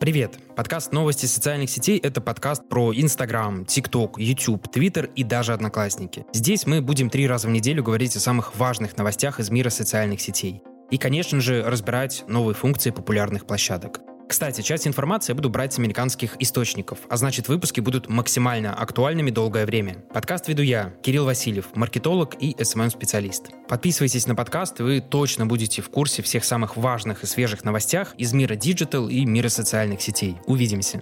Привет! Подкаст «Новости социальных сетей» — это подкаст про Инстаграм, ТикТок, Ютуб, Твиттер и даже Одноклассники. Здесь мы будем три раза в неделю говорить о самых важных новостях из мира социальных сетей. И, конечно же, разбирать новые функции популярных площадок. Кстати, часть информации я буду брать с американских источников, а значит выпуски будут максимально актуальными долгое время. Подкаст веду я, Кирилл Васильев, маркетолог и SMM-специалист. Подписывайтесь на подкаст, и вы точно будете в курсе всех самых важных и свежих новостях из мира digital и мира социальных сетей. Увидимся!